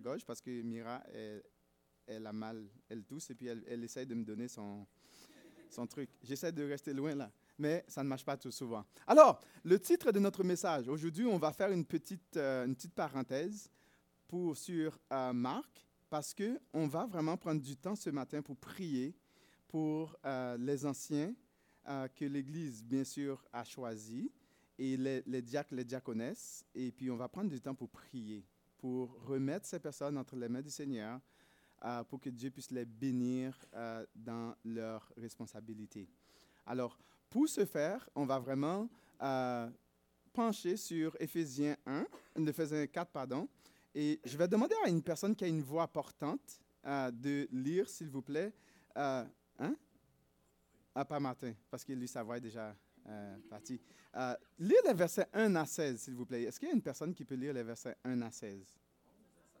gauche parce que Mira, elle, elle a mal, elle tousse et puis elle, elle essaye de me donner son, son truc. J'essaie de rester loin là, mais ça ne marche pas tout souvent. Alors, le titre de notre message, aujourd'hui, on va faire une petite, euh, une petite parenthèse pour, sur euh, Marc parce qu'on va vraiment prendre du temps ce matin pour prier pour euh, les anciens que l'Église, bien sûr, a choisis et les, les diacres, les diaconesses. Et puis, on va prendre du temps pour prier, pour remettre ces personnes entre les mains du Seigneur, euh, pour que Dieu puisse les bénir euh, dans leurs responsabilités. Alors, pour ce faire, on va vraiment euh, pencher sur Éphésiens 1, Éphésiens 4, pardon. Et je vais demander à une personne qui a une voix portante de lire, s'il vous plaît. Hein? Ah, pas Martin, parce que lui, sa voix déjà euh, partie. Euh, lire les versets 1 à 16, s'il vous plaît. Est-ce qu'il y a une personne qui peut lire les versets 1 à 16?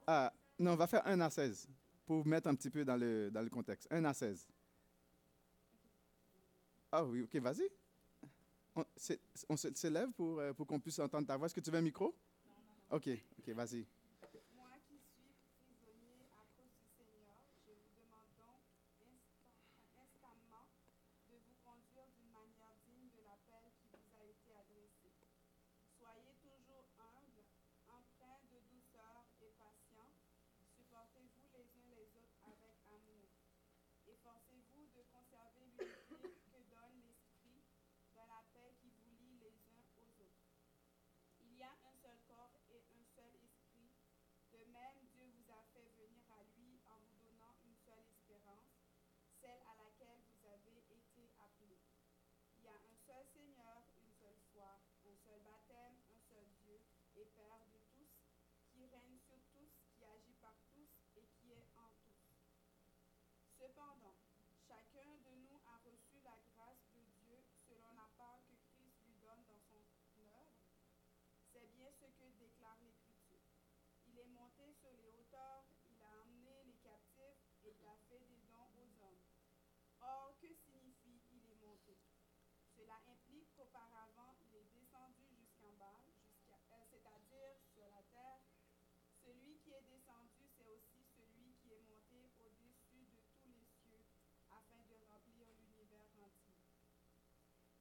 Ah, non, on va faire 1 à 16 pour vous mettre un petit peu dans le, dans le contexte. 1 à 16. Ah oui, ok, vas-y. On, on se se lève pour, euh, pour qu'on puisse entendre ta voix. Est-ce que tu veux un micro? Ok, ok, vas-y. Moi qui suis prisonnier à cause du Seigneur, je vous demande donc instant- instamment de vous conduire d'une manière digne de l'appel qui vous a été adressé. Soyez toujours humble, empreint de douceur et patient. Supportez-vous les uns les autres avec amour. Efforcez-vous de conserver l'unité que donne l'Esprit dans la paix qui vous lie les uns aux autres. Il y a un seul corps et un seul esprit. De même, Dieu vous a fait venir à lui en vous donnant une seule espérance, celle à laquelle vous avez été appelés. Il y a un seul Seigneur, une seule foi, un seul baptême, un seul Dieu et Père de tous, qui règne sur tous, qui agit par tous et qui est en tous. Cependant, chacun de nous a reçu la grâce de Dieu selon la part que Christ lui donne dans son œuvre. C'est bien ce que déclare l'Écriture. Il est monté sur les hauteurs, il a emmené les captifs et il a fait des dons aux hommes. Or, que signifie il est monté Cela implique qu'auparavant, il est descendu jusqu'en bas, jusqu'à, euh, c'est-à-dire sur la terre. Celui qui est descendu, c'est aussi celui qui est monté au-dessus de tous les cieux, afin de remplir l'univers entier.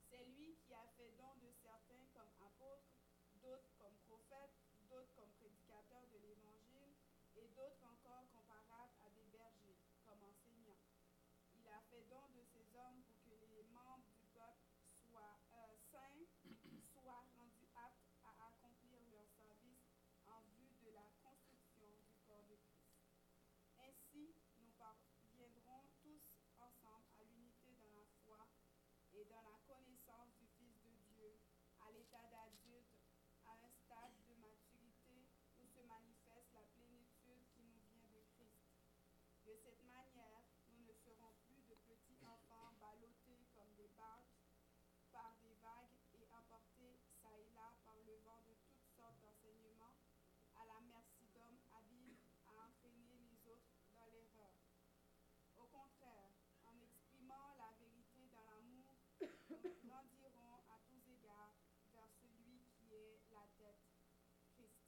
C'est qui a fait don de certains comme apôtres, d'autres comme prophètes, d'autres comme prédicateurs de l'Évangile, et d'autres encore comparables à des bergers, comme enseignants. Il a fait don de ces hommes pour que les membres du peuple soient euh, saints, soient rendus aptes à accomplir leur service en vue de la construction du corps de Christ. Ainsi, nous parviendrons tous ensemble à l'unité dans la foi et dans la connaissance du Fils de Dieu, à un stade de maturité où se manifeste la plénitude qui nous vient de Christ. De cette manière, nous ne serons plus de petits enfants ballottés comme des barques par des vagues et emportés çà et là par le vent de toutes sortes d'enseignements, à la merci d'hommes habiles à entraîner les autres dans l'erreur. Au contraire, en exprimant la vérité dans l'amour, nous grandirons à tous égards vers celui qui est la tête, Christ.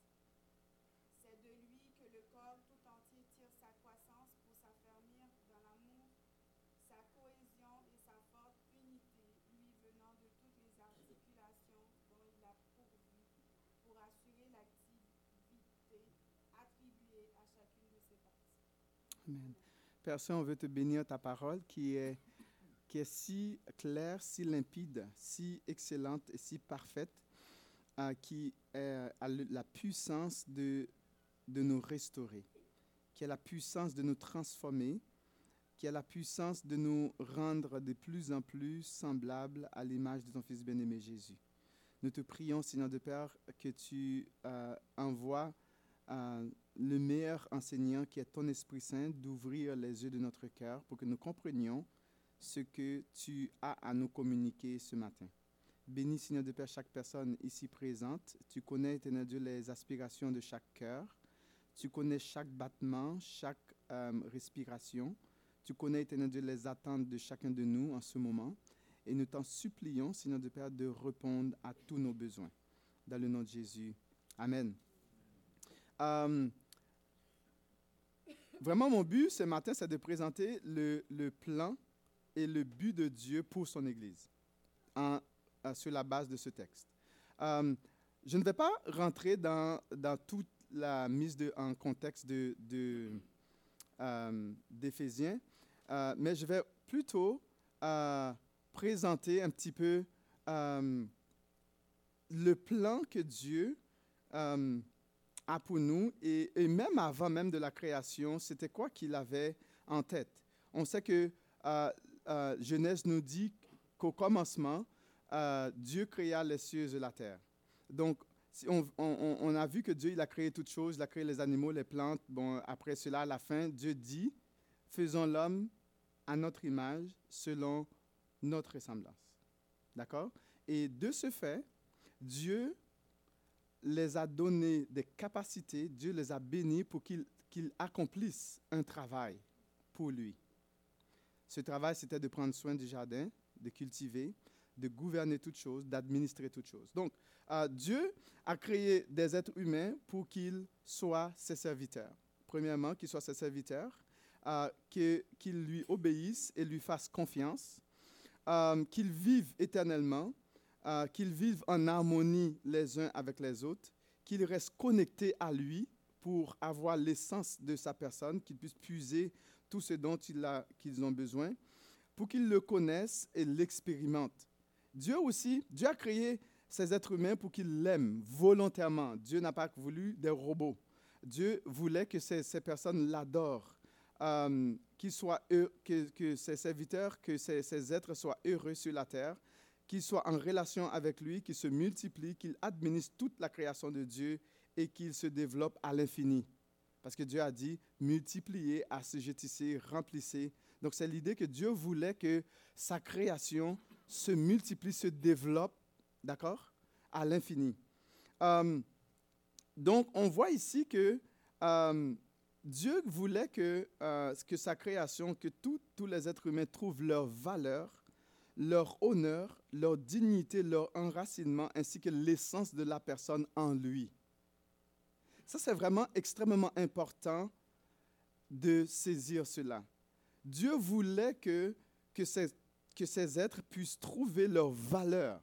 C'est de lui que le corps tout entier tire sa croissance pour s'affermir dans l'amour, sa cohésion et sa forte unité, lui venant de toutes les articulations dont il a pourvu pour assurer l'activité attribuée à chacune de ses parties. Amen. Saint, on veut te bénir ta parole qui est, qui est si claire, si limpide, si excellente et si parfaite, euh, qui est- a la puissance de, de nous restaurer, qui a la puissance de nous transformer, qui a la puissance de nous rendre de plus en plus semblables à l'image de ton Fils bien-aimé Jésus. Nous te prions, Seigneur de Père, que tu euh, envoies euh, le meilleur enseignant qui est ton Esprit Saint, d'ouvrir les yeux de notre cœur pour que nous comprenions ce que tu as à nous communiquer ce matin. Bénis, Seigneur de Père, chaque personne ici présente. Tu connais, Éternel Dieu, les aspirations de chaque cœur. Tu connais chaque battement, chaque euh, respiration. Tu connais, Éternel les attentes de chacun de nous en ce moment. Et nous t'en supplions, Seigneur de Père, de répondre à tous nos besoins. Dans le nom de Jésus. Amen. Euh, vraiment, mon but ce matin, c'est de présenter le, plan et le but de Dieu pour son Église euh, sur la base de ce texte. Je ne vais pas rentrer dans, dans toute la mise en contexte de, euh, d'Éphésiens, euh, mais je vais plutôt euh, présenter un petit peu le plan que Dieu a pour nous et, et même avant même de la création, c'était quoi qu'il avait en tête. On sait que Genèse nous dit qu'au commencement, Dieu créa les cieux et la terre. Donc, on, a vu que Dieu il a créé toutes choses, il a créé les animaux, les plantes. Bon, après cela, à la fin, Dieu dit, faisons l'homme à notre image, selon notre ressemblance. D'accord? Et de ce fait, Dieu les a donné des capacités, Dieu les a bénis pour qu'ils accomplissent un travail pour lui. Ce travail, c'était de prendre soin du jardin, de cultiver, de gouverner toutes choses, d'administrer toutes choses. Donc, euh, Dieu a créé des êtres humains pour qu'ils soient ses serviteurs. Premièrement, qu'ils soient ses serviteurs, euh, qu'ils lui obéissent et lui fassent confiance, euh, qu'ils vivent éternellement, qu'ils vivent en harmonie les uns avec les autres, qu'ils restent connectés à lui pour avoir l'essence de sa personne, qu'ils puissent puiser tout ce dont qu'ils ont besoin, pour qu'ils le connaissent et l'expérimentent. Dieu aussi, Dieu a créé ces êtres humains pour qu'ils l'aiment volontairement. Dieu n'a pas voulu des robots. Dieu voulait que ces, personnes l'adorent, euh, qu'ils soient que, que ces serviteurs, que ces, ces êtres soient heureux sur la terre, qu'ils soient en relation avec lui, qu'ils se multiplient, qu'ils administrent toute la création de Dieu et qu'ils se développent à l'infini. Parce que Dieu a dit, multipliez, assujettissez, remplissez. Donc c'est l'idée que Dieu voulait que sa création se multiplie, se développe, d'accord, à l'infini. Euh, donc on voit ici que euh, Dieu voulait que, euh, que sa création, que tous- les êtres humains trouvent leur valeur, leur honneur, leur dignité, leur enracinement, ainsi que l'essence de la personne en lui. Ça, c'est vraiment extrêmement important de saisir cela. Dieu voulait que, que, ces, que ces êtres puissent trouver leur valeur,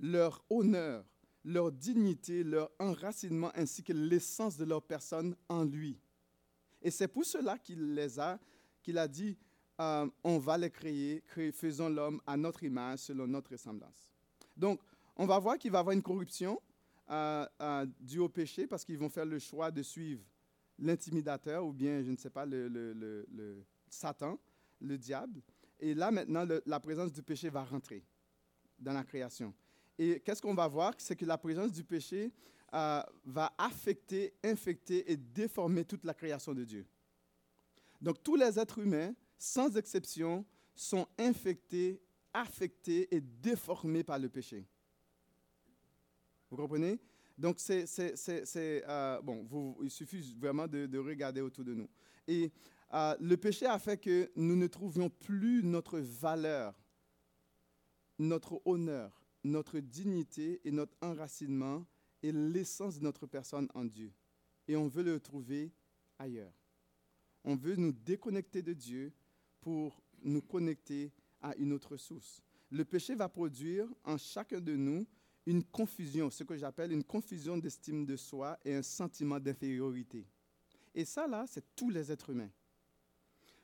leur honneur, leur dignité, leur enracinement, ainsi que l'essence de leur personne en lui. Et c'est pour cela qu'il les a, qu'il a dit, euh, on va les créer, faisons l'homme à notre image, selon notre ressemblance. Donc, on va voir qu'il va y avoir une corruption euh, euh, due au péché parce qu'ils vont faire le choix de suivre l'intimidateur ou bien, je ne sais pas, le Satan, le diable. Et là, maintenant, la présence du péché va rentrer dans la création. Et qu'est-ce qu'on va voir? C'est que la présence du péché euh, va affecter, infecter et déformer toute la création de Dieu. Donc, tous les êtres humains, sans exception, sont infectés, affectés et déformés par le péché. Vous comprenez? Donc, c'est, euh, bon, il suffit vraiment de, de regarder autour de nous. Et euh, le péché a fait que nous ne trouvions plus notre valeur, notre honneur, notre dignité et notre enracinement et l'essence de notre personne en Dieu. Et on veut le trouver ailleurs. On veut nous déconnecter de Dieu pour nous connecter à une autre source. Le péché va produire en chacun de nous une confusion, ce que j'appelle une confusion d'estime de soi et un sentiment d'infériorité. Et ça, là, c'est tous les êtres humains.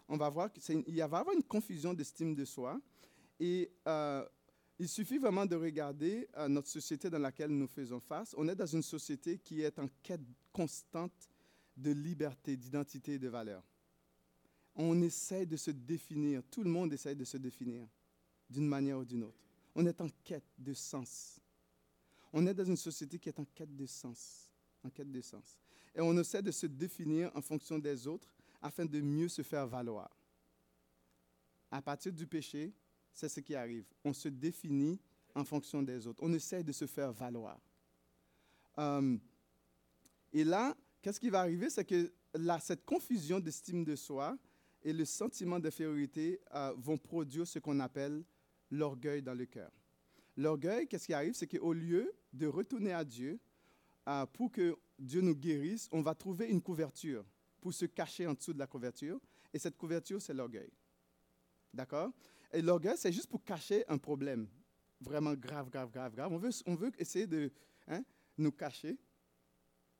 On va voir qu'il va y avoir une confusion d'estime de soi et euh, il suffit vraiment de regarder euh, notre société dans laquelle nous faisons face. On est dans une société qui est en quête constante de liberté, d'identité et de valeur. On essaie de se définir, tout le monde essaie de se définir d'une manière ou d'une autre. On est en quête de sens. On est dans une société qui est en quête de sens, en quête de sens. Et on essaie de se définir en fonction des autres afin de mieux se faire valoir. À partir du péché, c'est ce qui arrive. On se définit en fonction des autres. On essaie de se faire valoir. Euh, et là, qu'est-ce qui va arriver? C'est que là, cette confusion d'estime de soi et le sentiment d'infériorité euh, vont produire ce qu'on appelle l'orgueil dans le cœur. L'orgueil, qu'est-ce qui arrive? C'est qu'au lieu de retourner à Dieu euh, pour que Dieu nous guérisse, on va trouver une couverture pour se cacher en dessous de la couverture. Et cette couverture, c'est l'orgueil. D'accord? Et l'orgueil, c'est juste pour cacher un problème vraiment grave, grave, grave, grave. On veut, on veut essayer de hein, nous cacher.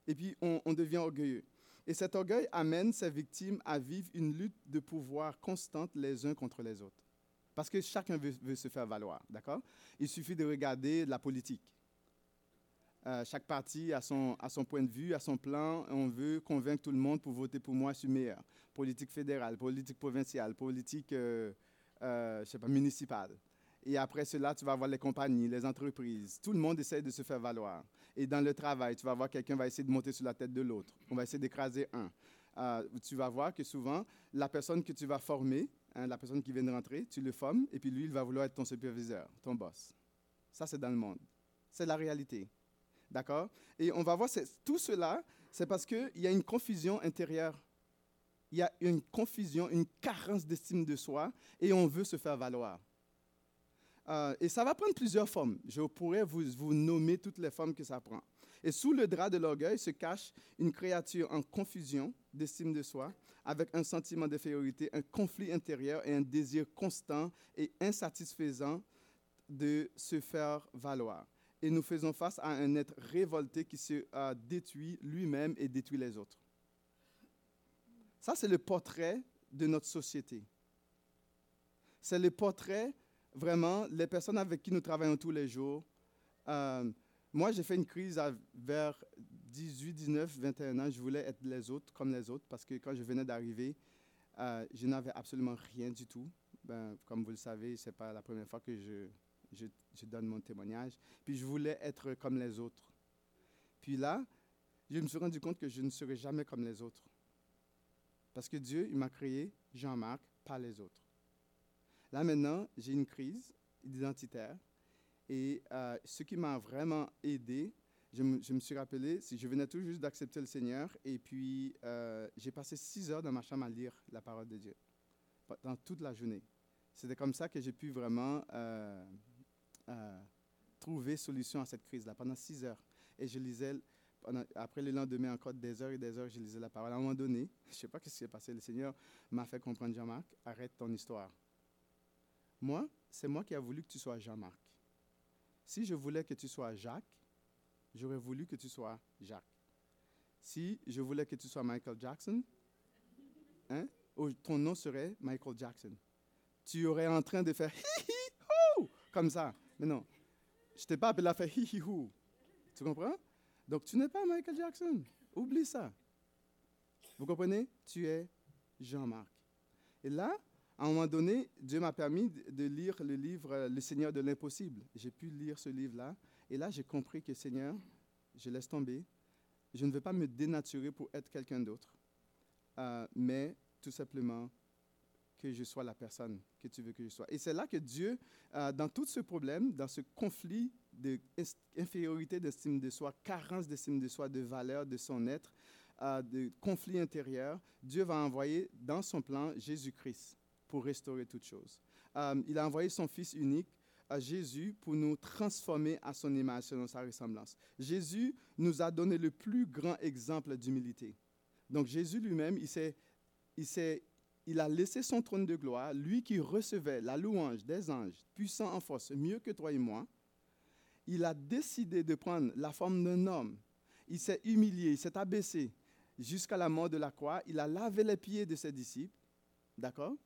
Et puis, on, devient orgueilleux. Et cet orgueil amène ses victimes à vivre une lutte de pouvoir constante les uns contre les autres. Parce que chacun veut, veut se faire valoir, d'accord? Il suffit de regarder la politique. Euh, chaque parti a son, point de vue, a son plan. On veut convaincre tout le monde pour voter pour moi, je suis meilleur. Politique fédérale, politique provinciale, politique euh, euh, je sais pas, municipale. Et après cela, tu vas voir les compagnies, les entreprises. Tout le monde essaie de se faire valoir. Et dans le travail, tu vas voir quelqu'un va essayer de monter sur la tête de l'autre. On va essayer d'écraser un. Euh, tu vas voir que souvent, la personne que tu vas former, hein, la personne qui vient de rentrer, tu le formes, et puis lui, il va vouloir être ton superviseur, ton boss. Ça, c'est dans le monde. C'est la réalité. D'accord? Et on va voir, tout cela, c'est parce qu'il y a une confusion intérieure. Il y a une confusion, une carence d'estime de soi, et on veut se faire valoir. Euh, et ça va prendre plusieurs formes. Je pourrais vous, vous nommer toutes les formes que ça prend. Et sous le drap de l'orgueil se cache une créature en confusion d'estime de soi, avec un sentiment d'infériorité, un conflit intérieur et un désir constant et insatisfaisant de se faire valoir. Et nous faisons face à un être révolté qui se euh, détruit lui-même et détruit les autres. Ça, c'est le portrait de notre société. C'est le portrait, vraiment, les personnes avec qui nous travaillons tous les jours. Euh, moi, j'ai fait une crise vers 18, 19, 21 ans. Je voulais être les autres, comme les autres, parce que quand je venais d'arriver, euh, je n'avais absolument rien du tout. Ben, comme vous le savez, ce n'est pas la première fois que je, je, donne mon témoignage. Puis je voulais être comme les autres. Puis là, je me suis rendu compte que je ne serai jamais comme les autres. Parce que Dieu, il m'a créé Jean-Marc, pas les autres. Là maintenant, j'ai une crise identitaire. Et euh, ce qui m'a vraiment aidé, je me, je me, suis rappelé, si je venais tout juste d'accepter le Seigneur, et puis euh, j'ai passé six heures dans ma chambre à lire la parole de Dieu, dans toute la journée. C'était comme ça que j'ai pu vraiment euh, euh, trouver solution à cette crise-là, pendant six heures. Et je lisais, pendant, après le lendemain, encore des heures et des heures, je lisais la parole. À un moment donné, je ne sais pas ce qui s'est passé, le Seigneur m'a fait comprendre, Jean-Marc, arrête ton histoire. Moi, c'est moi qui ai voulu que tu sois Jean-Marc. Si je voulais que tu sois Jacques, j'aurais voulu que tu sois Jacques. Si je voulais que tu sois Michael Jackson, hein, ton nom serait Michael Jackson. Tu aurais en train de faire hi hi hou comme ça. Mais non, je t'ai pas appelé à faire hi hi hou. Tu comprends? Donc tu n'es pas Michael Jackson. Oublie ça. Vous comprenez? Tu es Jean-Marc. Et là, à un moment donné, Dieu m'a permis de lire le livre Le Seigneur de l'impossible. J'ai pu lire ce livre-là. Et là, j'ai compris que Seigneur, je laisse tomber. Je ne veux pas me dénaturer pour être quelqu'un d'autre, euh, mais tout simplement que je sois la personne que tu veux que je sois. Et c'est là que Dieu, euh, dans tout ce problème, dans ce conflit d'infériorité d'estime de soi, carence d'estime de soi, de valeur de son être, euh, de conflit intérieur, Dieu va envoyer dans son plan Jésus-Christ pour restaurer toutes choses. Euh, il a envoyé son Fils unique, à Jésus, pour nous transformer à son image, selon sa ressemblance. Jésus nous a donné le plus grand exemple d'humilité. Donc Jésus lui-même, il, s'est, il, a laissé son trône de gloire, lui qui recevait la louange des anges, puissant en force, mieux que toi et moi. Il a décidé de prendre la forme d'un homme. Il s'est humilié, il s'est abaissé jusqu'à la mort de la croix. Il a lavé les pieds de ses disciples. D'accord?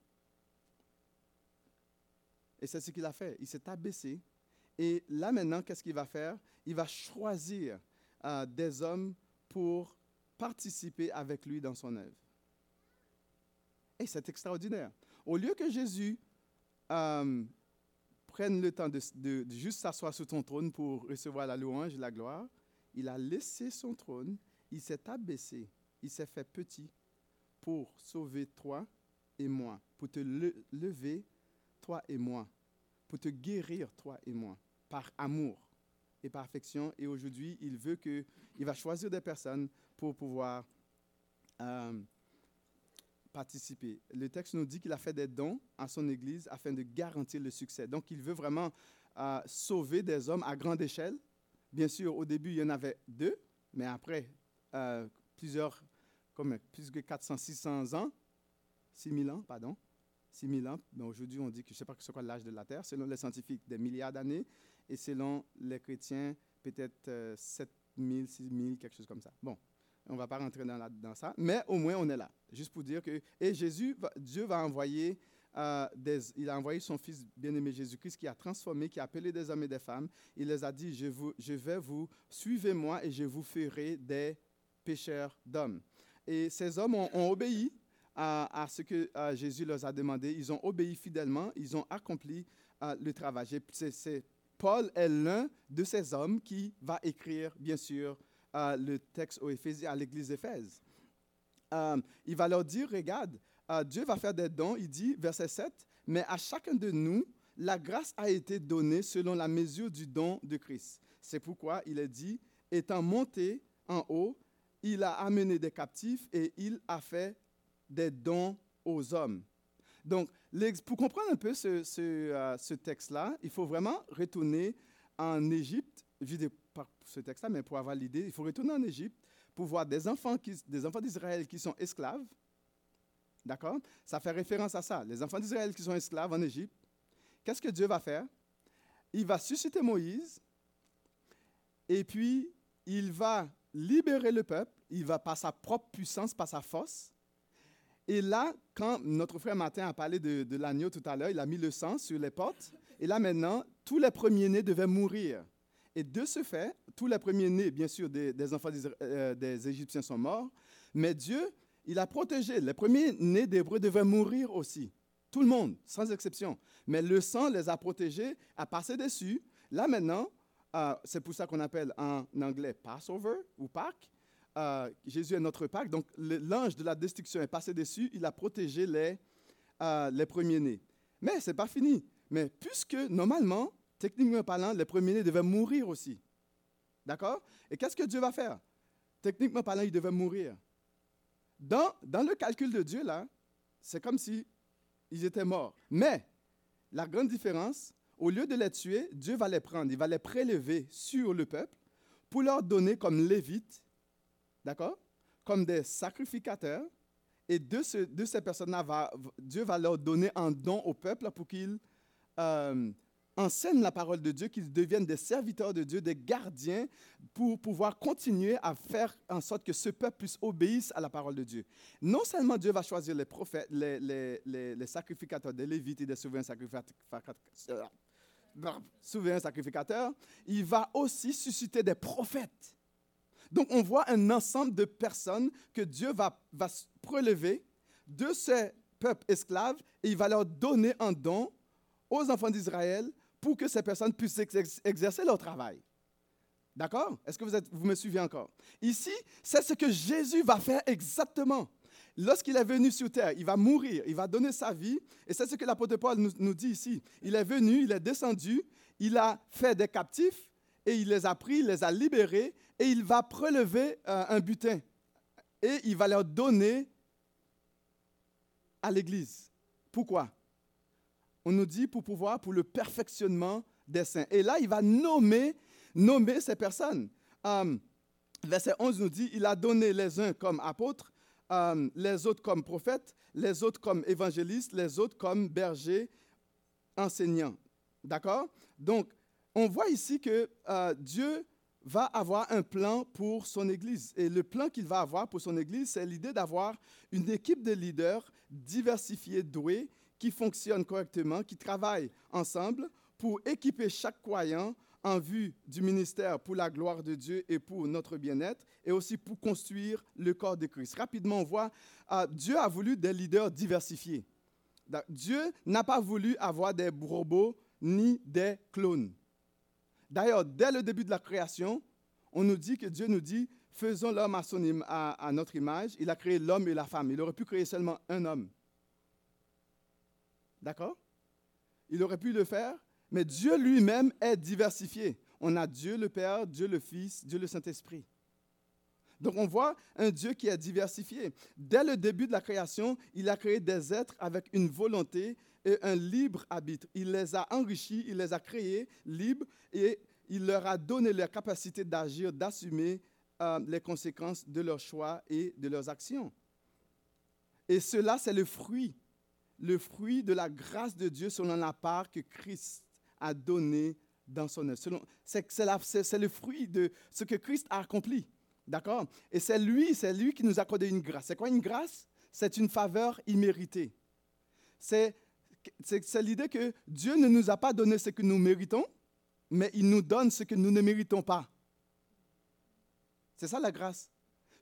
Et c'est ce qu'il a fait. Il s'est abaissé. Et là maintenant, qu'est-ce qu'il va faire? Il va choisir euh, des hommes pour participer avec lui dans son œuvre. C'est extraordinaire. Au lieu que Jésus euh, prenne le temps de, juste s'asseoir sur ton trône pour recevoir la louange et la gloire, il a laissé son trône, il s'est abaissé, il s'est fait petit pour sauver toi et moi, pour te le, lever toi et moi, pour te guérir, toi et moi, par amour et par affection. Et aujourd'hui, il veut que, il va choisir des personnes pour pouvoir euh, participer. Le texte nous dit qu'il a fait des dons à son Église afin de garantir le succès. Donc, il veut vraiment euh, sauver des hommes à grande échelle. Bien sûr, au début, il y en avait deux, mais après, euh, plusieurs comme plus que 400, 600 ans, 6000 ans, pardon, 6000 ans. Mais aujourd'hui, on dit que je ne sais pas ce quoi l'âge de la Terre, selon les scientifiques, des milliards d'années, et selon les chrétiens, peut-être euh, 7000, 6000, quelque chose comme ça. Bon, on ne va pas rentrer dans, la- dans ça, mais au moins on est là. Juste pour dire que, et Jésus, Dieu va envoyer, euh, des, il a envoyé son Fils bien-aimé Jésus-Christ qui a transformé, qui a appelé des hommes et des femmes. Il les a dit, je, vous, je vais vous, suivez-moi et je vous ferai des pécheurs d'hommes. Et ces hommes ont, obéi à, ce que euh, Jésus leur a demandé. Ils ont obéi fidèlement, ils ont accompli euh, le travail. C'est- Paul est l'un de ces hommes qui va écrire, bien sûr, le texte aux Éphésiens, à l'église d'Éphèse. Euh, il va leur dire, regarde, euh, Dieu va faire des dons, il dit, verset 7, mais à chacun de nous, la grâce a été donnée selon la mesure du don de Christ. C'est pourquoi il est dit, étant monté en haut, il a amené des captifs et il a fait des dons aux hommes. Donc, pour comprendre un peu ce, euh, ce texte-là, il faut vraiment retourner en Égypte, vu de- par ce texte-là, mais pour avoir l'idée, il faut retourner en Égypte pour voir des enfants, qui, des enfants d'Israël qui sont esclaves. D'accord? Ça fait référence à ça. Les enfants d'Israël qui sont esclaves en Égypte. Qu'est-ce que Dieu va faire? Il va susciter Moïse et puis il va libérer le peuple. Il va par sa propre puissance, par sa force. Et là, quand notre frère Martin a parlé de, de l'agneau tout à l'heure, il a mis le sang sur les portes. Et là maintenant, tous les premiers-nés devaient mourir. Et de ce fait, tous les premiers-nés, bien sûr, des, enfants euh, des Égyptiens sont morts. Mais Dieu, il a protégé. Les premiers-nés d'Hébreux devaient mourir aussi. Tout le monde, sans exception. Mais le sang les a protégés, a passé dessus. Là maintenant, euh, c'est pour ça qu'on appelle en anglais Passover ou Pâques. Euh, Jésus est notre Pâques. Donc l'ange de la destruction est passé dessus. Il a protégé les, les premiers-nés. Mais ce n'est pas fini. Mais puisque normalement, techniquement parlant, les premiers-nés devaient mourir aussi. D'accord? Et qu'est-ce que Dieu va faire? Techniquement parlant, ils devaient mourir. Dans, dans le calcul de Dieu, là, c'est comme si ils étaient morts. Mais la grande différence, au lieu de les tuer, Dieu va les prendre, il va les prélever sur le peuple pour leur donner comme lévites, d'accord? Comme des sacrificateurs. Et de, ce- de ces personnes-là, Dieu va leur donner un don au peuple pour qu'ils euh, enseignent la parole de Dieu, qu'ils deviennent des serviteurs de Dieu, des gardiens, pour pouvoir continuer à faire en sorte que ce peuple puisse obéir à la parole de Dieu. Non seulement Dieu va choisir les prophètes, les, les- sacrificateurs, des lévites et des souverains sacrificateurs, il va aussi susciter des prophètes. Donc on voit un ensemble de personnes que Dieu va, va prélever de ces peuples esclaves et il va leur donner un don aux enfants d'Israël pour que ces personnes puissent ex- exercer leur travail. D'accord? Est-ce que vous me suivez encore? Ici, c'est ce que Jésus va faire exactement. Lorsqu'il est venu sur terre, il va mourir, il va donner sa vie. Et c'est ce que l'apôtre Paul nous, nous dit ici. Il est venu, il est descendu, il a fait des captifs et il les a pris, il les a libérés et il va prélever euh, un butin. Et il va leur donner à l'Église. Pourquoi? On nous dit pour pouvoir, pour le perfectionnement des saints. Et là, il va nommer, nommer ces personnes. Euh, verset 11 nous dit, il a donné les uns comme apôtres, euh, les autres comme prophètes, les autres comme évangélistes, les autres comme bergers, enseignants. D'accord? Donc, on voit ici que euh, Dieu va avoir un plan pour son Église. Et le plan qu'il va avoir pour son Église, c'est l'idée d'avoir une équipe de leaders diversifiés, doués, qui fonctionnent correctement, qui travaillent ensemble pour équiper chaque croyant en vue du ministère pour la gloire de Dieu et pour notre bien-être, et aussi pour construire le corps de Christ. Rapidement, on voit, euh, Dieu a voulu des leaders diversifiés. Dieu n'a pas voulu avoir des robots ni des clones. D'ailleurs, dès le début de la création, on nous dit que Dieu nous dit, faisons l'homme à- à notre image. Il a créé l'homme et la femme. Il aurait pu créer seulement un homme. D'accord? Il aurait pu le faire, mais Dieu lui-même est diversifié. On a Dieu le Père, Dieu le Fils, Dieu le Saint-Esprit. Donc on voit un Dieu qui est diversifié. Dès le début de la création, il a créé des êtres avec une volonté et un libre arbitre. Il les a enrichis, il les a créés libres et il leur a donné la capacité d'agir, d'assumer euh, les conséquences de leurs choix et de leurs actions. Et cela, c'est le fruit, le fruit de la grâce de Dieu selon la part que Christ a donnée dans son œuvre. C'est le fruit de ce que Christ a accompli. D'accord? Et c'est lui, c'est lui qui nous a accordé une grâce. C'est quoi une grâce? C'est une faveur imméritée. C'est l'idée que Dieu ne nous a pas donné ce que nous méritons, mais il nous donne ce que nous ne méritons pas. C'est ça la grâce.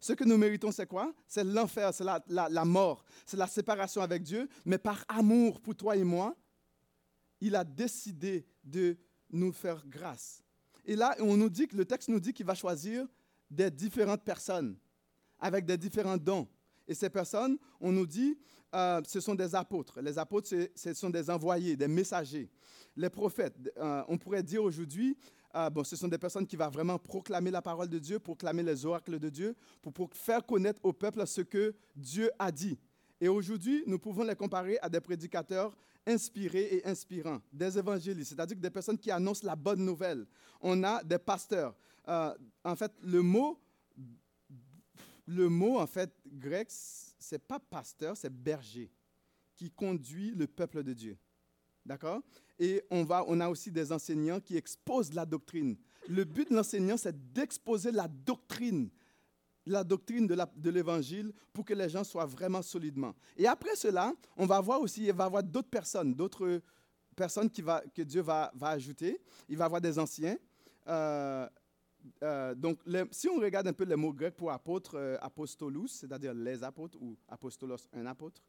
Ce que nous méritons, c'est quoi? C'est l'enfer, c'est la, la, mort, c'est la séparation avec Dieu, mais par amour pour toi et moi, il a décidé de nous faire grâce. Et là, on nous dit que le texte nous dit qu'il va choisir des différentes personnes avec des différents dons. Et ces personnes, on nous dit, euh, ce sont des apôtres. Les apôtres, ce sont des envoyés, des messagers. Les prophètes, euh, on pourrait dire aujourd'hui, euh, bon, ce sont des personnes qui vont vraiment proclamer la parole de Dieu, proclamer les oracles de Dieu, pour, pour faire connaître au peuple ce que Dieu a dit. Et aujourd'hui, nous pouvons les comparer à des prédicateurs inspirés et inspirants, des évangélistes, c'est-à-dire des personnes qui annoncent la bonne nouvelle. On a des pasteurs. Euh, en fait, le mot, le mot en fait grec, c'est pas pasteur, c'est berger, qui conduit le peuple de Dieu. D'accord? Et on, va, on a aussi des enseignants qui exposent la doctrine. Le but de l'enseignant, c'est d'exposer la doctrine, la doctrine de l'évangile pour que les gens soient vraiment solidement. Et après cela, on va voir aussi, il va y avoir d'autres personnes, d'autres personnes qui va, que Dieu va, ajouter. Il va y avoir des anciens. Euh, euh, donc, si on regarde un peu les mots grecs pour apôtre, euh, apostolus, c'est-à-dire les apôtres, ou apostolos, un apôtre,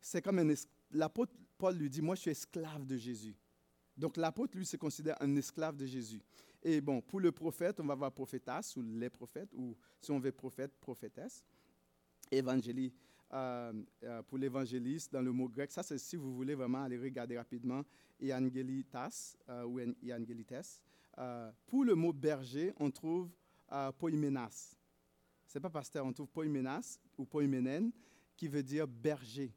c'est comme un l'apôtre Paul lui dit, moi je suis esclave de Jésus. Donc l'apôtre, lui, se considère un esclave de Jésus. Et bon, pour le prophète, on va voir prophétas ou les prophètes, ou si on veut prophète, prophétesse. Évangélie, euh, euh, pour l'évangéliste, dans le mot grec, ça c'est si vous voulez vraiment aller regarder rapidement, Evangelitas euh, ou Evangelites. pour le mot berger, on trouve poimenas. Ce n'est pas pasteur, on trouve poimenas ou poimenen, qui veut dire berger.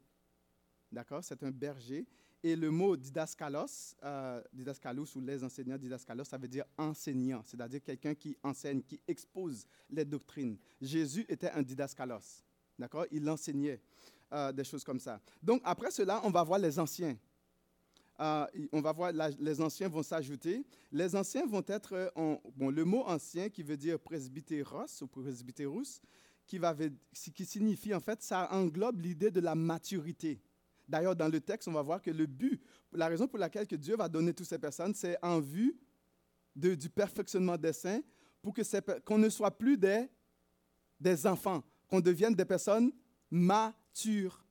D'accord? C'est un berger. Et le mot didaskalos, euh, didaskalus ou les enseignants, didaskalos, ça veut dire enseignant, c'est-à-dire quelqu'un qui enseigne, qui expose les doctrines. Jésus était un didaskalos. D'accord? Il enseignait euh, des choses comme ça. Donc, après cela, on va voir les anciens. Euh, on va voir, les anciens vont s'ajouter. Les anciens vont être, bon, le mot ancien qui veut dire presbytéros ou presbytérus, qui signifie en fait, ça englobe l'idée de la maturité. D'ailleurs, dans le texte, on va voir que le but, la raison pour laquelle que Dieu va donner toutes ces personnes, c'est en vue du perfectionnement des saints, pour que qu'on ne soit plus des, des enfants, qu'on devienne des personnes matures.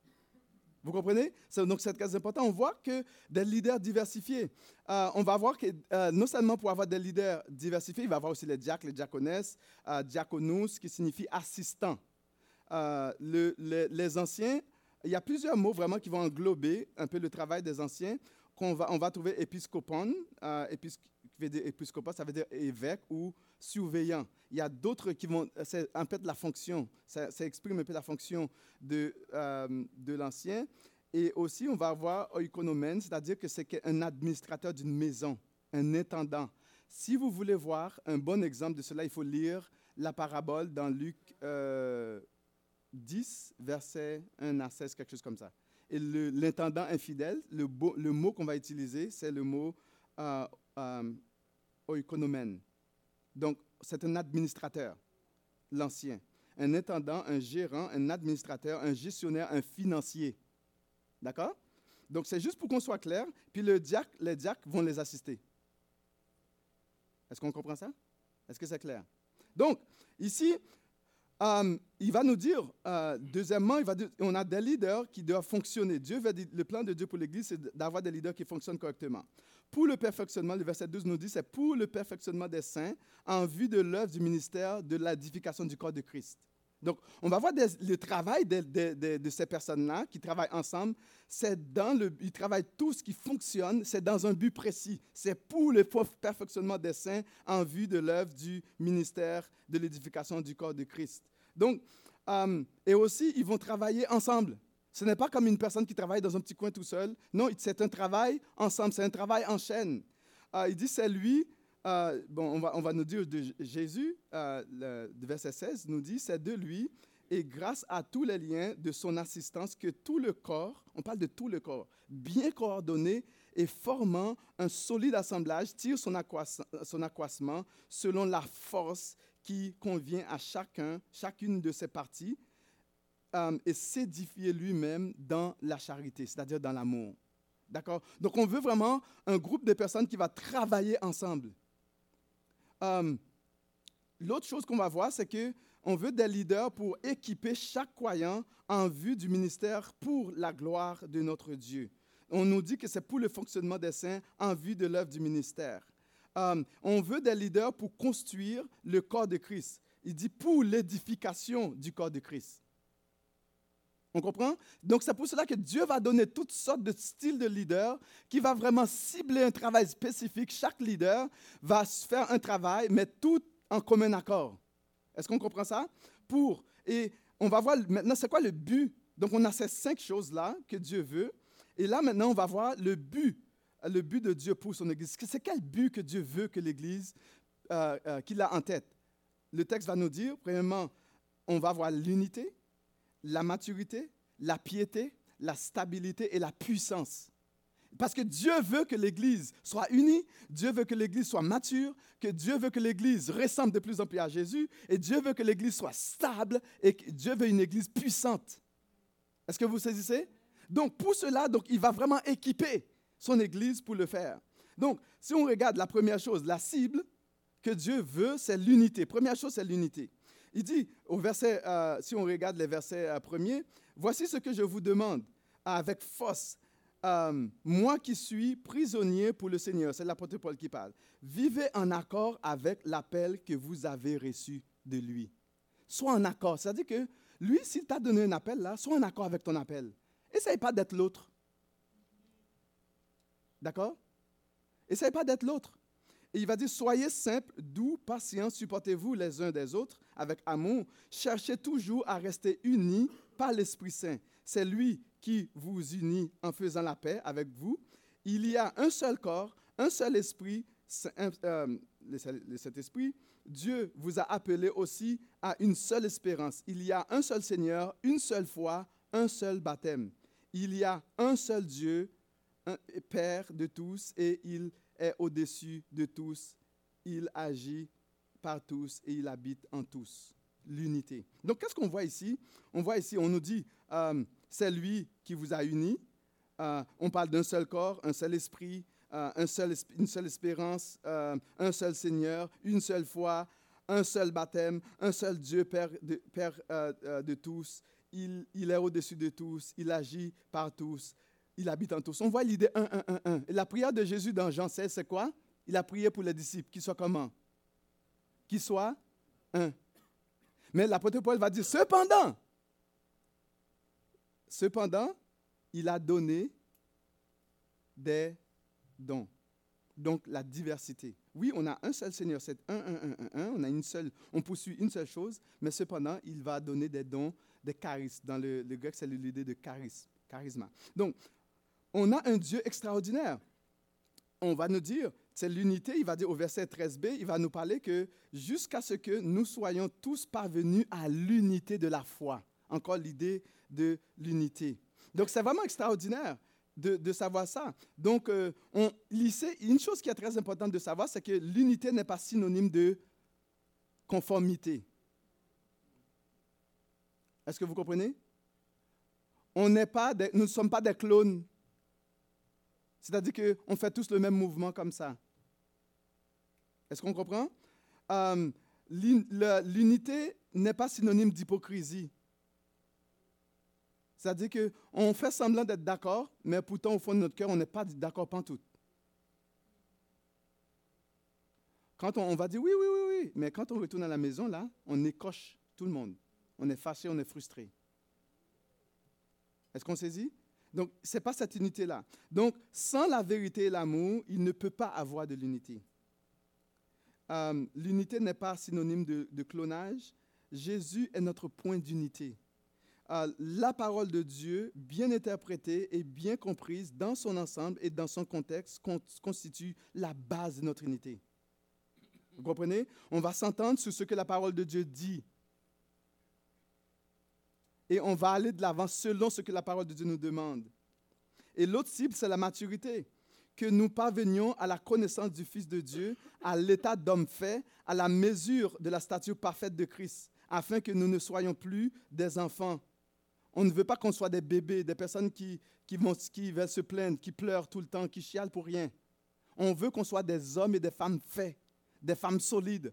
Vous comprenez? Donc, c'est très important. On voit que des leaders diversifiés. Euh, on va voir que euh, non seulement pour avoir des leaders diversifiés, il va y avoir aussi les diacres, les diaconesses, euh, qui signifie assistant. Euh, le, les anciens il y a plusieurs mots vraiment qui vont englober un peu le travail des anciens. Qu'on va, on va trouver épiscopon, euh, ça veut dire évêque ou surveillant. Il y a d'autres qui vont, c'est un peu de la fonction, ça, exprime un peu la fonction de, euh, de l'ancien. Et aussi, on va avoir oikonomène, c'est-à-dire que c'est un administrateur d'une maison, un intendant. Si vous voulez voir un bon exemple de cela, il faut lire la parabole dans Luc euh, 10, verset 1 à 16, quelque chose comme ça. Et l'intendant infidèle, le, le mot qu'on va utiliser, c'est le mot euh, euh, oikonomène. Donc, c'est un administrateur, l'ancien. Un intendant, un gérant, un administrateur, un gestionnaire, un financier. D'accord? Donc, c'est juste pour qu'on soit clair. Puis les diacres vont les assister. Est-ce qu'on comprend ça? Est-ce que c'est clair? Donc, ici, euh, il va nous dire, euh, deuxièmement, il va on a des leaders qui doivent fonctionner. Dieu veut le plan de Dieu pour l'Église, c'est d'avoir des leaders qui fonctionnent correctement. Pour le perfectionnement, le verset 12 nous dit, c'est pour le perfectionnement des saints en vue de l'œuvre du ministère de l'édification du corps de Christ. Donc, on va voir le travail de, ces personnes-là qui travaillent ensemble. C'est dans le, ils travaillent tout ce qui fonctionne, c'est dans un but précis. C'est pour le perfectionnement des saints en vue de l'œuvre du ministère de l'édification du corps de Christ. Donc, euh, et aussi, ils vont travailler ensemble. Ce n'est pas comme une personne qui travaille dans un petit coin tout seul. Non, c'est un travail ensemble, c'est un travail en chaîne. Euh, il dit, c'est lui euh, bon, on va, on va nous dire de Jésus, euh, le, verset 16 nous dit, c'est de lui et grâce à tous les liens de son assistance que tout le corps, on parle de tout le corps, bien coordonné et formant un solide assemblage, tire son, accroisse- son accroissement selon la force qui convient à chacun, chacune de ses parties, euh, et s'édifier lui-même dans la charité, c'est-à-dire dans l'amour. D'accord? Donc, on veut vraiment un groupe de personnes qui va travailler ensemble. Euh, L'autre chose qu'on va voir, c'est que on veut des leaders pour équiper chaque croyant en vue du ministère pour la gloire de notre Dieu. On nous dit que c'est pour le fonctionnement des saints en vue de l'œuvre du ministère. Euh, on veut des leaders pour construire le corps de Christ. Il dit pour l'édification du corps de Christ. On comprend? Donc, c'est pour cela que Dieu va donner toutes sortes de styles de leaders qui va vraiment cibler un travail spécifique. Chaque leader va faire un travail, mais tout en commun accord. Est-ce qu'on comprend ça? Pour, et on va voir maintenant, c'est quoi le but? Donc, on a ces cinq choses-là que Dieu veut. Et là, maintenant, on va voir le but, le but de Dieu pour son Église. C'est quel but que Dieu veut que l'Église, euh, euh, qu'il a en tête? Le texte va nous dire, premièrement, on va voir l'unité, la maturité, la piété, la stabilité et la puissance. Parce que Dieu veut que l'Église soit unie, Dieu veut que l'Église soit mature, que Dieu veut que l'Église ressemble de plus en plus à Jésus, et Dieu veut que l'Église soit stable, et que Dieu veut une Église puissante. Est-ce que vous saisissez? Donc, pour cela, donc, il va vraiment équiper son Église pour le faire. Donc, si on regarde la première chose, la cible que Dieu veut, c'est l'unité. Première chose, c'est l'unité. Il dit au verset, euh, si on regarde les versets euh, premiers, voici ce que je vous demande avec force. Euh, moi qui suis prisonnier pour le Seigneur, c'est l'apôtre Paul qui parle. Vivez en accord avec l'appel que vous avez reçu de lui. Sois en accord. C'est-à-dire que lui, s'il t'a donné un appel là, sois en accord avec ton appel. Essaye pas d'être l'autre. D'accord? Essaye pas d'être l'autre. Et il va dire, soyez simples, doux, patients, supportez-vous les uns des autres avec amour. Cherchez toujours à rester unis par l'Esprit Saint. C'est lui qui vous unit en faisant la paix avec vous. Il y a un seul corps, un seul esprit, euh, le Saint-Esprit. Dieu vous a appelé aussi à une seule espérance. Il y a un seul Seigneur, une seule foi, un seul baptême. Il y a un seul Dieu, un Père de tous, et il est au-dessus de tous. Il agit par tous et il habite en tous. L'unité. Donc, qu'est-ce qu'on voit ici? On voit ici, on nous dit, euh, c'est lui qui vous a unis. Euh, on parle d'un seul corps, un seul esprit, euh, une seule espérance, un seul Seigneur, une seule foi, un seul baptême, un seul Dieu, Père de, tous. Il est au-dessus de tous, il agit par tous, il habite en tous. On voit l'idée 1, 1, 1, 1. Et la prière de Jésus dans Jean 16, c'est quoi? Il a prié pour les disciples, qu'ils soient comment? Qu'ils soient un. Mais l'apôtre Paul va dire, cependant, cependant, il a donné des dons. Donc la diversité. Oui, on a un seul Seigneur, c'est un, un, un, un. On a une seule, on poursuit une seule chose, mais cependant, il va donner des dons, des charismes. Dans le, le grec, c'est l'idée de charisme, charisma. Donc, on a un Dieu extraordinaire. On va nous dire, c'est l'unité, il va dire au verset 13b, il va nous parler que jusqu'à ce que nous soyons tous parvenus à l'unité de la foi. Encore l'idée de l'unité. Donc, c'est vraiment extraordinaire de, savoir ça. Donc, euh, on, lycée, une chose qui est très importante de savoir, c'est que l'unité n'est pas synonyme de conformité. Est-ce que vous comprenez? On n'est pas nous ne sommes pas des clones. C'est-à-dire qu'on fait tous le même mouvement comme ça. Est-ce qu'on comprend? Euh, L'unité n'est pas synonyme d'hypocrisie. C'est-à-dire qu'on fait semblant d'être d'accord, mais pourtant, au fond de notre cœur, on n'est pas d'accord pantoute. Quand on, on va dire oui, oui, oui, oui, mais quand on retourne à la maison, là, on écoche tout le monde. On est fâché, on est frustré. Est-ce qu'on saisit? Donc, ce n'est pas cette unité-là. Donc, sans la vérité et l'amour, il ne peut pas avoir de l'unité. Euh, l'unité n'est pas synonyme de, clonage. Jésus est notre point d'unité. Euh, la parole de Dieu, bien interprétée et bien comprise dans son ensemble et dans son contexte, con- constitue la base de notre unité. Vous comprenez? On va s'entendre sur ce que la parole de Dieu dit. Et on va aller de l'avant selon ce que la parole de Dieu nous demande. Et l'autre cible, c'est la maturité. Que nous parvenions à la connaissance du Fils de Dieu, à l'état d'homme fait, à la mesure de la stature parfaite de Christ, afin que nous ne soyons plus des enfants. On ne veut pas qu'on soit des bébés, des personnes qui, qui, vont, qui veulent se plaindre, qui pleurent tout le temps, qui chialent pour rien. On veut qu'on soit des hommes et des femmes faits, des femmes solides,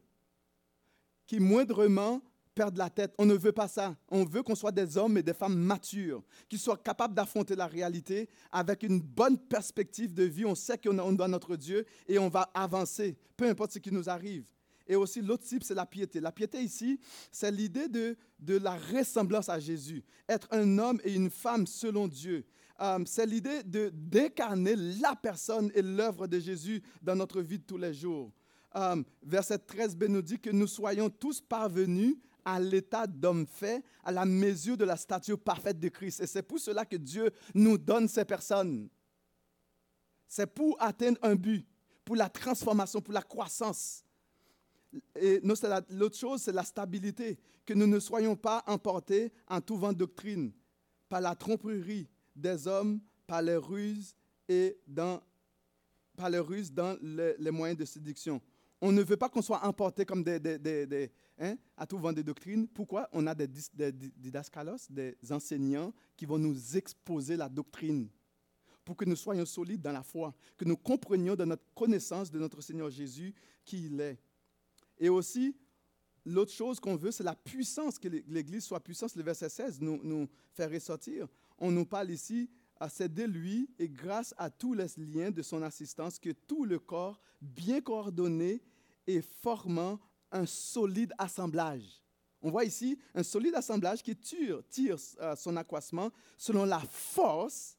qui moindrement perdent la tête. On ne veut pas ça. On veut qu'on soit des hommes et des femmes matures, qui soient capables d'affronter la réalité avec une bonne perspective de vie. On sait qu'on doit notre Dieu et on va avancer, peu importe ce qui nous arrive. Et aussi, l'autre type, c'est la piété. La piété ici, c'est l'idée de, de la ressemblance à Jésus. Être un homme et une femme selon Dieu. Euh, c'est l'idée d'incarner la personne et l'œuvre de Jésus dans notre vie de tous les jours. Euh, verset 13b nous dit que nous soyons tous parvenus à l'état d'homme fait, à la mesure de la stature parfaite de Christ. Et c'est pour cela que Dieu nous donne ces personnes. C'est pour atteindre un but, pour la transformation, pour la croissance. Et l'autre chose, c'est la stabilité, que nous ne soyons pas emportés en tout vent de doctrine, par la tromperie des hommes, par les ruses et dans, par les ruses dans les, moyens de séduction. On ne veut pas qu'on soit emporté comme des, des, hein, à tout vent de doctrine. Pourquoi? On a des, didascalos, des enseignants qui vont nous exposer la doctrine pour que nous soyons solides dans la foi, que nous comprenions dans notre connaissance de notre Seigneur Jésus qui il est. Et aussi, l'autre chose qu'on veut, c'est la puissance, que l'Église soit puissance. Le verset 16 nous, nous fait ressortir. On nous parle ici, à c'est de lui et grâce à tous les liens de son assistance que tout le corps, bien coordonné et formant un solide assemblage. On voit ici un solide assemblage qui tire, euh, son accroissement selon la force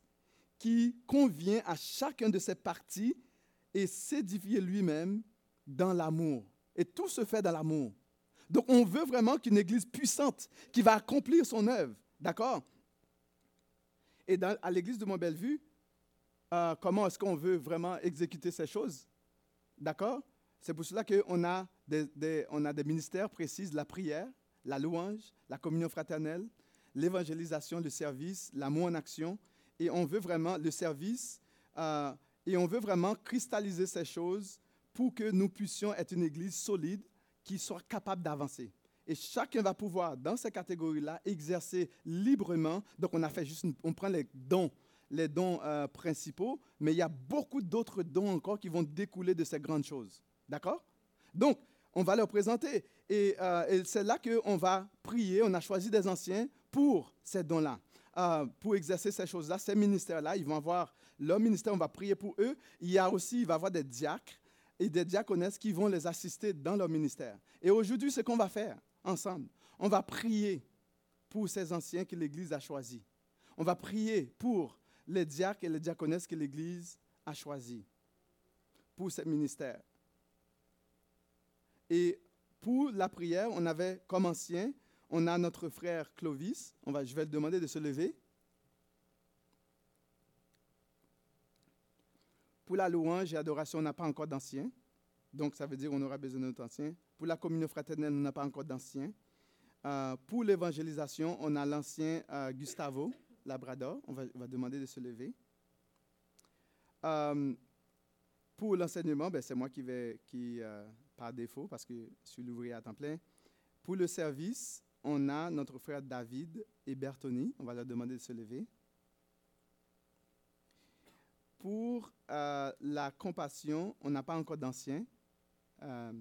qui convient à chacun de ses parties et s'édifier lui-même dans l'amour. Et tout se fait dans l'amour. Donc on veut vraiment qu'une église puissante qui va accomplir son œuvre. D'accord? Et à l'église de Montbellevue, euh, comment est-ce qu'on veut vraiment exécuter ces choses D'accord? C'est pour cela qu'on a des, on a des ministères précis, la prière, la louange, la communion fraternelle, l'évangélisation, le service, l'amour en action. Et on veut vraiment le service, euh, et on veut vraiment cristalliser ces choses pour que nous puissions être une église solide qui soit capable d'avancer. Et chacun va pouvoir, dans ces catégories-là, exercer librement. Donc, on a fait juste, on prend les dons, les dons euh, principaux, mais il y a beaucoup d'autres dons encore qui vont découler de ces grandes choses. D'accord? Donc, on va leur présenter. Et, euh, c'est là qu'on va prier. On a choisi des anciens pour ces dons-là, euh, pour exercer ces choses-là, ces ministères-là. Ils vont avoir leur ministère, on va prier pour eux. Il y a aussi, il va y avoir des diacres et des diaconesses qui vont les assister dans leur ministère. Et aujourd'hui, ce qu'on va faire ensemble, on va prier pour ces anciens que l'Église a choisis. On va prier pour les diacres et les diaconesses que l'Église a choisis pour ces ministères. Et pour la prière, on avait comme ancien, on a notre frère Clovis. On va, je vais le demander de se lever. Pour la louange et adoration, on n'a pas encore d'ancien. Donc, ça veut dire qu'on aura besoin d'un ancien. Pour la communion fraternelle, on n'a pas encore d'ancien. Euh, pour l'évangélisation, on a l'ancien euh, Gustavo Labrador. On va, demander de se lever. Euh, pour l'enseignement, ben, c'est moi qui vais, qui, par défaut, parce que je suis l'ouvrier à temps plein. Pour le service, on a notre frère David et Bertoni. On va leur demander de se lever pour euh, la compassion, on n'a pas encore d'anciens. Euh,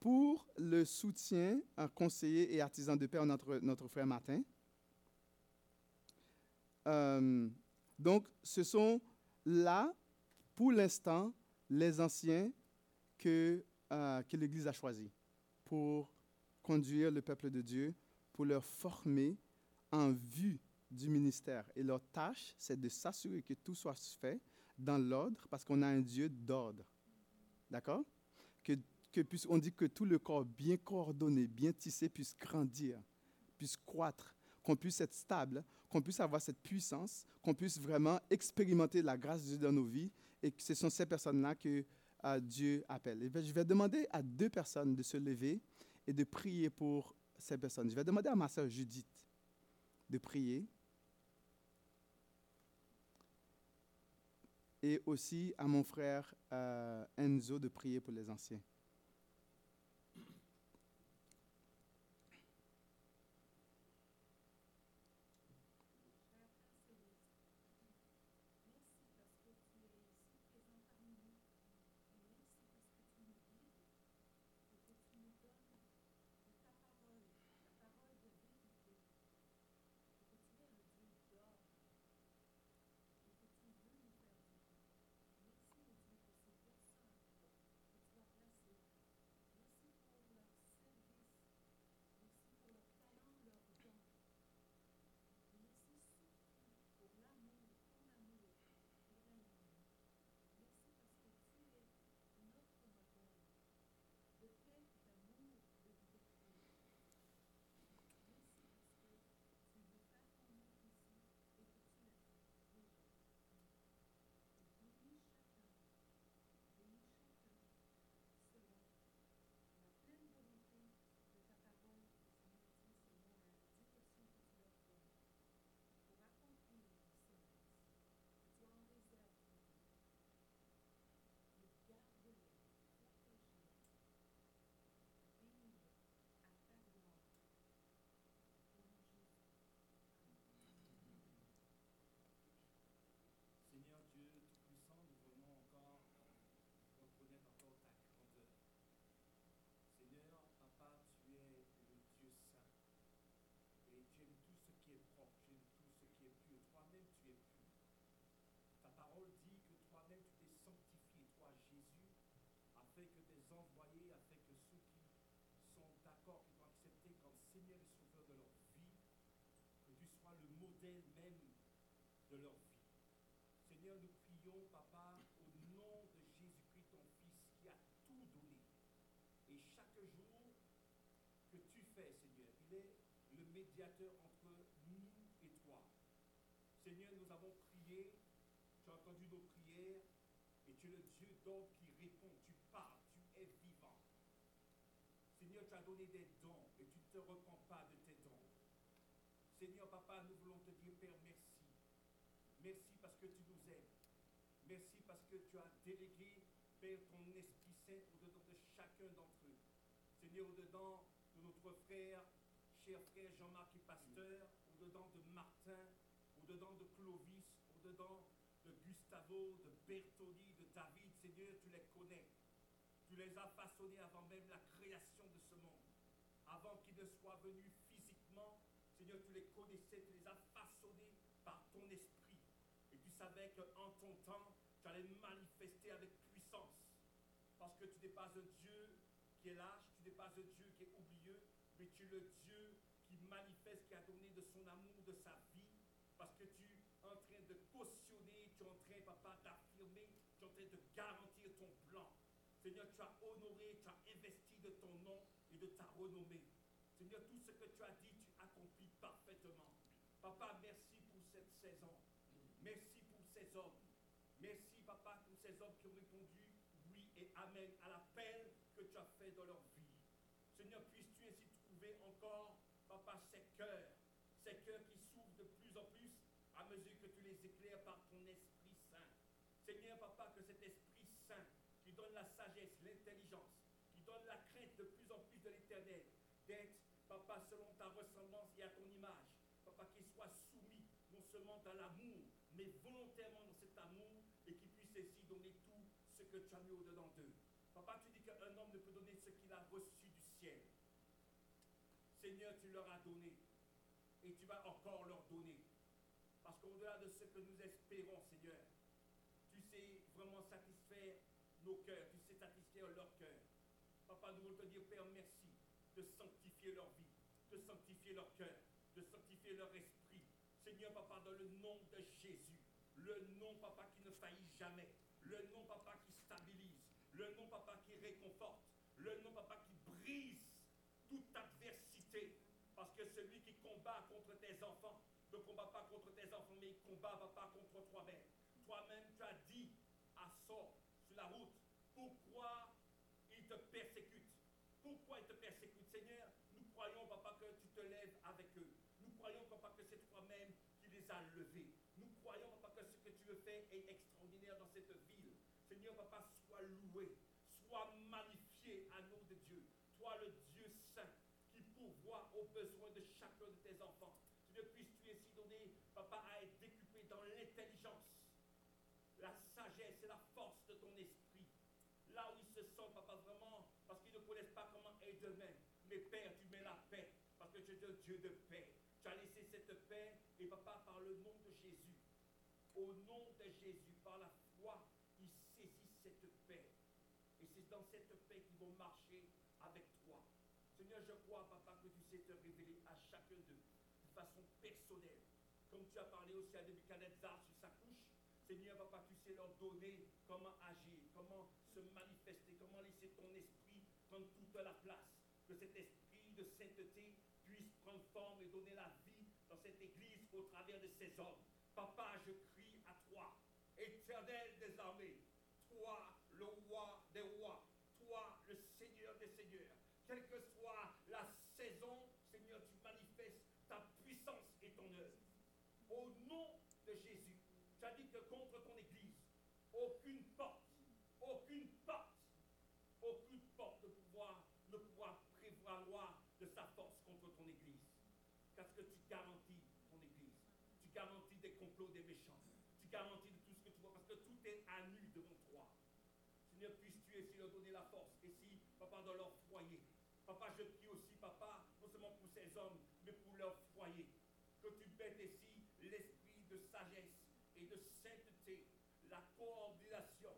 pour le soutien, un conseiller et artisan de paix, notre, notre frère Martin. Euh, donc, ce sont là, pour l'instant, les anciens que, que l'Église a choisis pour conduire le peuple de Dieu, pour leur former en vue du ministère. Et leur tâche, c'est de s'assurer que tout soit fait dans l'ordre parce qu'on a un Dieu d'ordre. D'accord? Que, que puisse, On dit que tout le corps bien coordonné, bien tissé puisse grandir, puisse croître, qu'on puisse être stable, qu'on puisse avoir cette puissance, qu'on puisse vraiment expérimenter la grâce de Dieu dans nos vies. Et que ce sont ces personnes-là que euh, Dieu appelle. Je vais demander à deux personnes de se lever et de prier pour ces personnes. Je vais demander à ma soeur Judith de prier. Et aussi à mon frère euh, Enzo de prier pour les anciens. D'accord, qui t'ont accepté comme Seigneur et Sauveur de leur vie, que tu sois le modèle même de leur vie. Seigneur, nous prions, Papa, au nom de Jésus-Christ, ton Fils, qui a tout donné. Et chaque jour que tu fais, Seigneur, il est le médiateur entre nous et toi. Seigneur, nous avons prié, tu as entendu nos prières, et tu es le Dieu donc qui répond, tu parles, tu es vivant. As donné des dons et tu ne te repens pas de tes dons. Seigneur, Papa, nous voulons te dire, Père, merci. Merci parce que tu nous aimes. Merci parce que tu as délégué, Père, ton Esprit Saint au-dedans de chacun d'entre eux. Seigneur, au-dedans de notre frère, cher frère Jean-Marc et pasteur, au-dedans de Martin, au-dedans de Clovis, au-dedans de Gustavo, de Bertoli, de David. Seigneur, tu les connais. Tu les as façonnés avant même la création. Avant qu'ils ne soient venus physiquement, Seigneur, tu les connaissais, tu les as façonnés par ton esprit. Et tu savais qu'en ton temps, tu allais manifester avec puissance. Parce que tu n'es pas un Dieu qui est lâche, tu n'es pas un Dieu qui est oublieux, mais tu es le Dieu qui manifeste, qui a donné de son amour, de sa vie. Parce que tu es en train de cautionner, tu es en train, papa, d'affirmer, tu es en train de garantir ton plan. Seigneur, tu as honoré, tu as investi de ton nom et de ta renommée. Tout ce que tu as dit, tu accomplis parfaitement. Papa, merci pour cette saison. Merci pour ces hommes. Merci, papa, pour ces hommes qui ont répondu oui et amen à l'appel que tu as fait dans leur vie. Seigneur, puisses-tu ainsi trouver encore, papa, ces cœurs, ces cœurs qui s'ouvrent de plus en plus à mesure que tu les éclaires par ton Esprit Saint. Seigneur, papa, que cet Esprit Saint qui donne la sagesse, l'intelligence, qui donne la crainte de plus en plus de l'éternel, d'être, papa, selon ta ressemblance et à ton image, papa, qu'il soit soumis non seulement dans l'amour, mais volontairement dans cet amour et qui puisse ainsi donner tout ce que tu as mis au-dedans d'eux. Papa, tu dis qu'un homme ne peut donner ce qu'il a reçu du ciel. Seigneur, tu leur as donné et tu vas encore leur donner. Parce qu'au-delà de ce que nous espérons, Seigneur, tu sais vraiment satisfaire nos cœurs, tu sais satisfaire leur cœur. Papa, nous voulons te dire, Père, merci de sanctifier leur vie, de sanctifier leur cœur, de sanctifier leur esprit. Papa, dans le nom de Jésus, le nom, papa, qui ne faillit jamais, le nom, papa, qui stabilise, le nom, papa, qui réconforte, le nom, papa, qui brise toute adversité. Parce que celui qui combat contre tes enfants ne combat pas contre tes enfants, mais il combat, papa, contre toi-même. Toi-même, tu as dit à sort sur la route pour Seigneur, nous croyons, papa, que tu te lèves avec eux. Nous croyons, papa, que c'est toi-même Nous croyons, papa, que ce que tu veux faire est extraordinaire dans cette ville. Seigneur, papa, sois loué, sois magnifié à nom de Dieu. Toi, le Dieu saint, qui pourvoit aux besoins de chacun de tes enfants. Seigneur, puisses-tu ainsi donner, papa, à être décuplé dans l'intelligence, la sagesse et la force de ton esprit. Là où ils se sentent, papa, vraiment, parce qu'ils ne connaissent pas comment est demain. Mais Père, tu mets la paix, parce que tu es un Dieu de paix. Tu as laissé cette paix, et papa, par le nom de Jésus, au nom de Jésus, par la foi, ils saisissent cette paix. Et c'est dans cette paix qu'ils vont marcher avec toi. Seigneur, je crois, papa, que tu sais te révéler à chacun d'eux de façon personnelle. Comme tu as parlé aussi à Nebuchadnezzar sur sa couche, Seigneur, papa, tu sais leur donner comment agir, comment se manifester, comment laisser ton esprit prendre toute la place. Que cet esprit de sainteté puisse prendre forme et donner la vie dans cette église au travers de ces hommes. Papa, je crie à toi, éternel des armées, toi, le roi des rois, toi, le Seigneur des seigneurs. Quelle que soit la saison, Seigneur, tu manifestes ta puissance et ton œuvre. Au nom de Jésus, dit que contre ton Église, aucune porte, aucune porte, aucune porte de pouvoir ne pourra prévaloir de sa force contre ton Église. Parce que tu garantis ton Église. Tu garantis des complots des méchants. Tu garantis de tout ce que tu vois, parce que tout est à nu devant toi. Seigneur, puisses-tu ainsi leur donner la force. Et si, papa, dans leur foyer, papa, je prie aussi, papa, non seulement pour ces hommes, mais pour leur foyer. Que tu mettes ici l'esprit de sagesse et de sainteté, la coordination.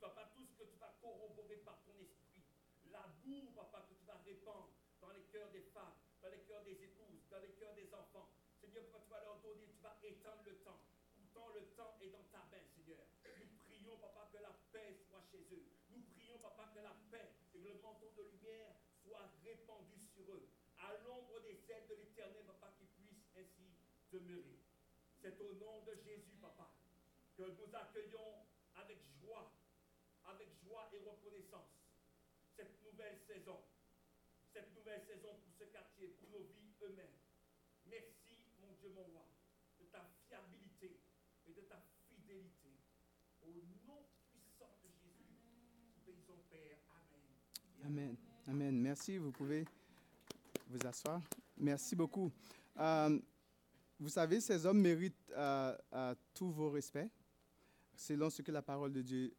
Papa, tout ce que tu vas corroborer par ton esprit. L'amour, papa, que tu vas répandre dans les cœurs des femmes, dans les cœurs des épouses, dans les cœurs des enfants. Seigneur, papa, tu vas leur donner, tu vas étendre le temps. Pourtant, le temps est dans ta main, Seigneur. Nous prions, papa, que la paix soit eux. Nous prions, papa, que la paix et que le manteau de lumière soit répandu sur eux. À l'ombre des ailes de l'éternel, papa, qu'ils puissent ainsi demeurer. C'est au nom de Jésus, papa, que nous accueillons avec joie, avec joie et reconnaissance cette nouvelle saison. Cette nouvelle saison pour ce quartier, pour nos vies eux-mêmes. Merci, mon Dieu, mon roi, de ta fiabilité et de ta fidélité. Au nom puissant de Jésus, nous bénissons Père. Amen. Amen. Merci. Vous pouvez vous asseoir. Merci beaucoup. Euh, vous savez, ces hommes méritent euh, euh, tous vos respects, selon ce que la parole de Dieu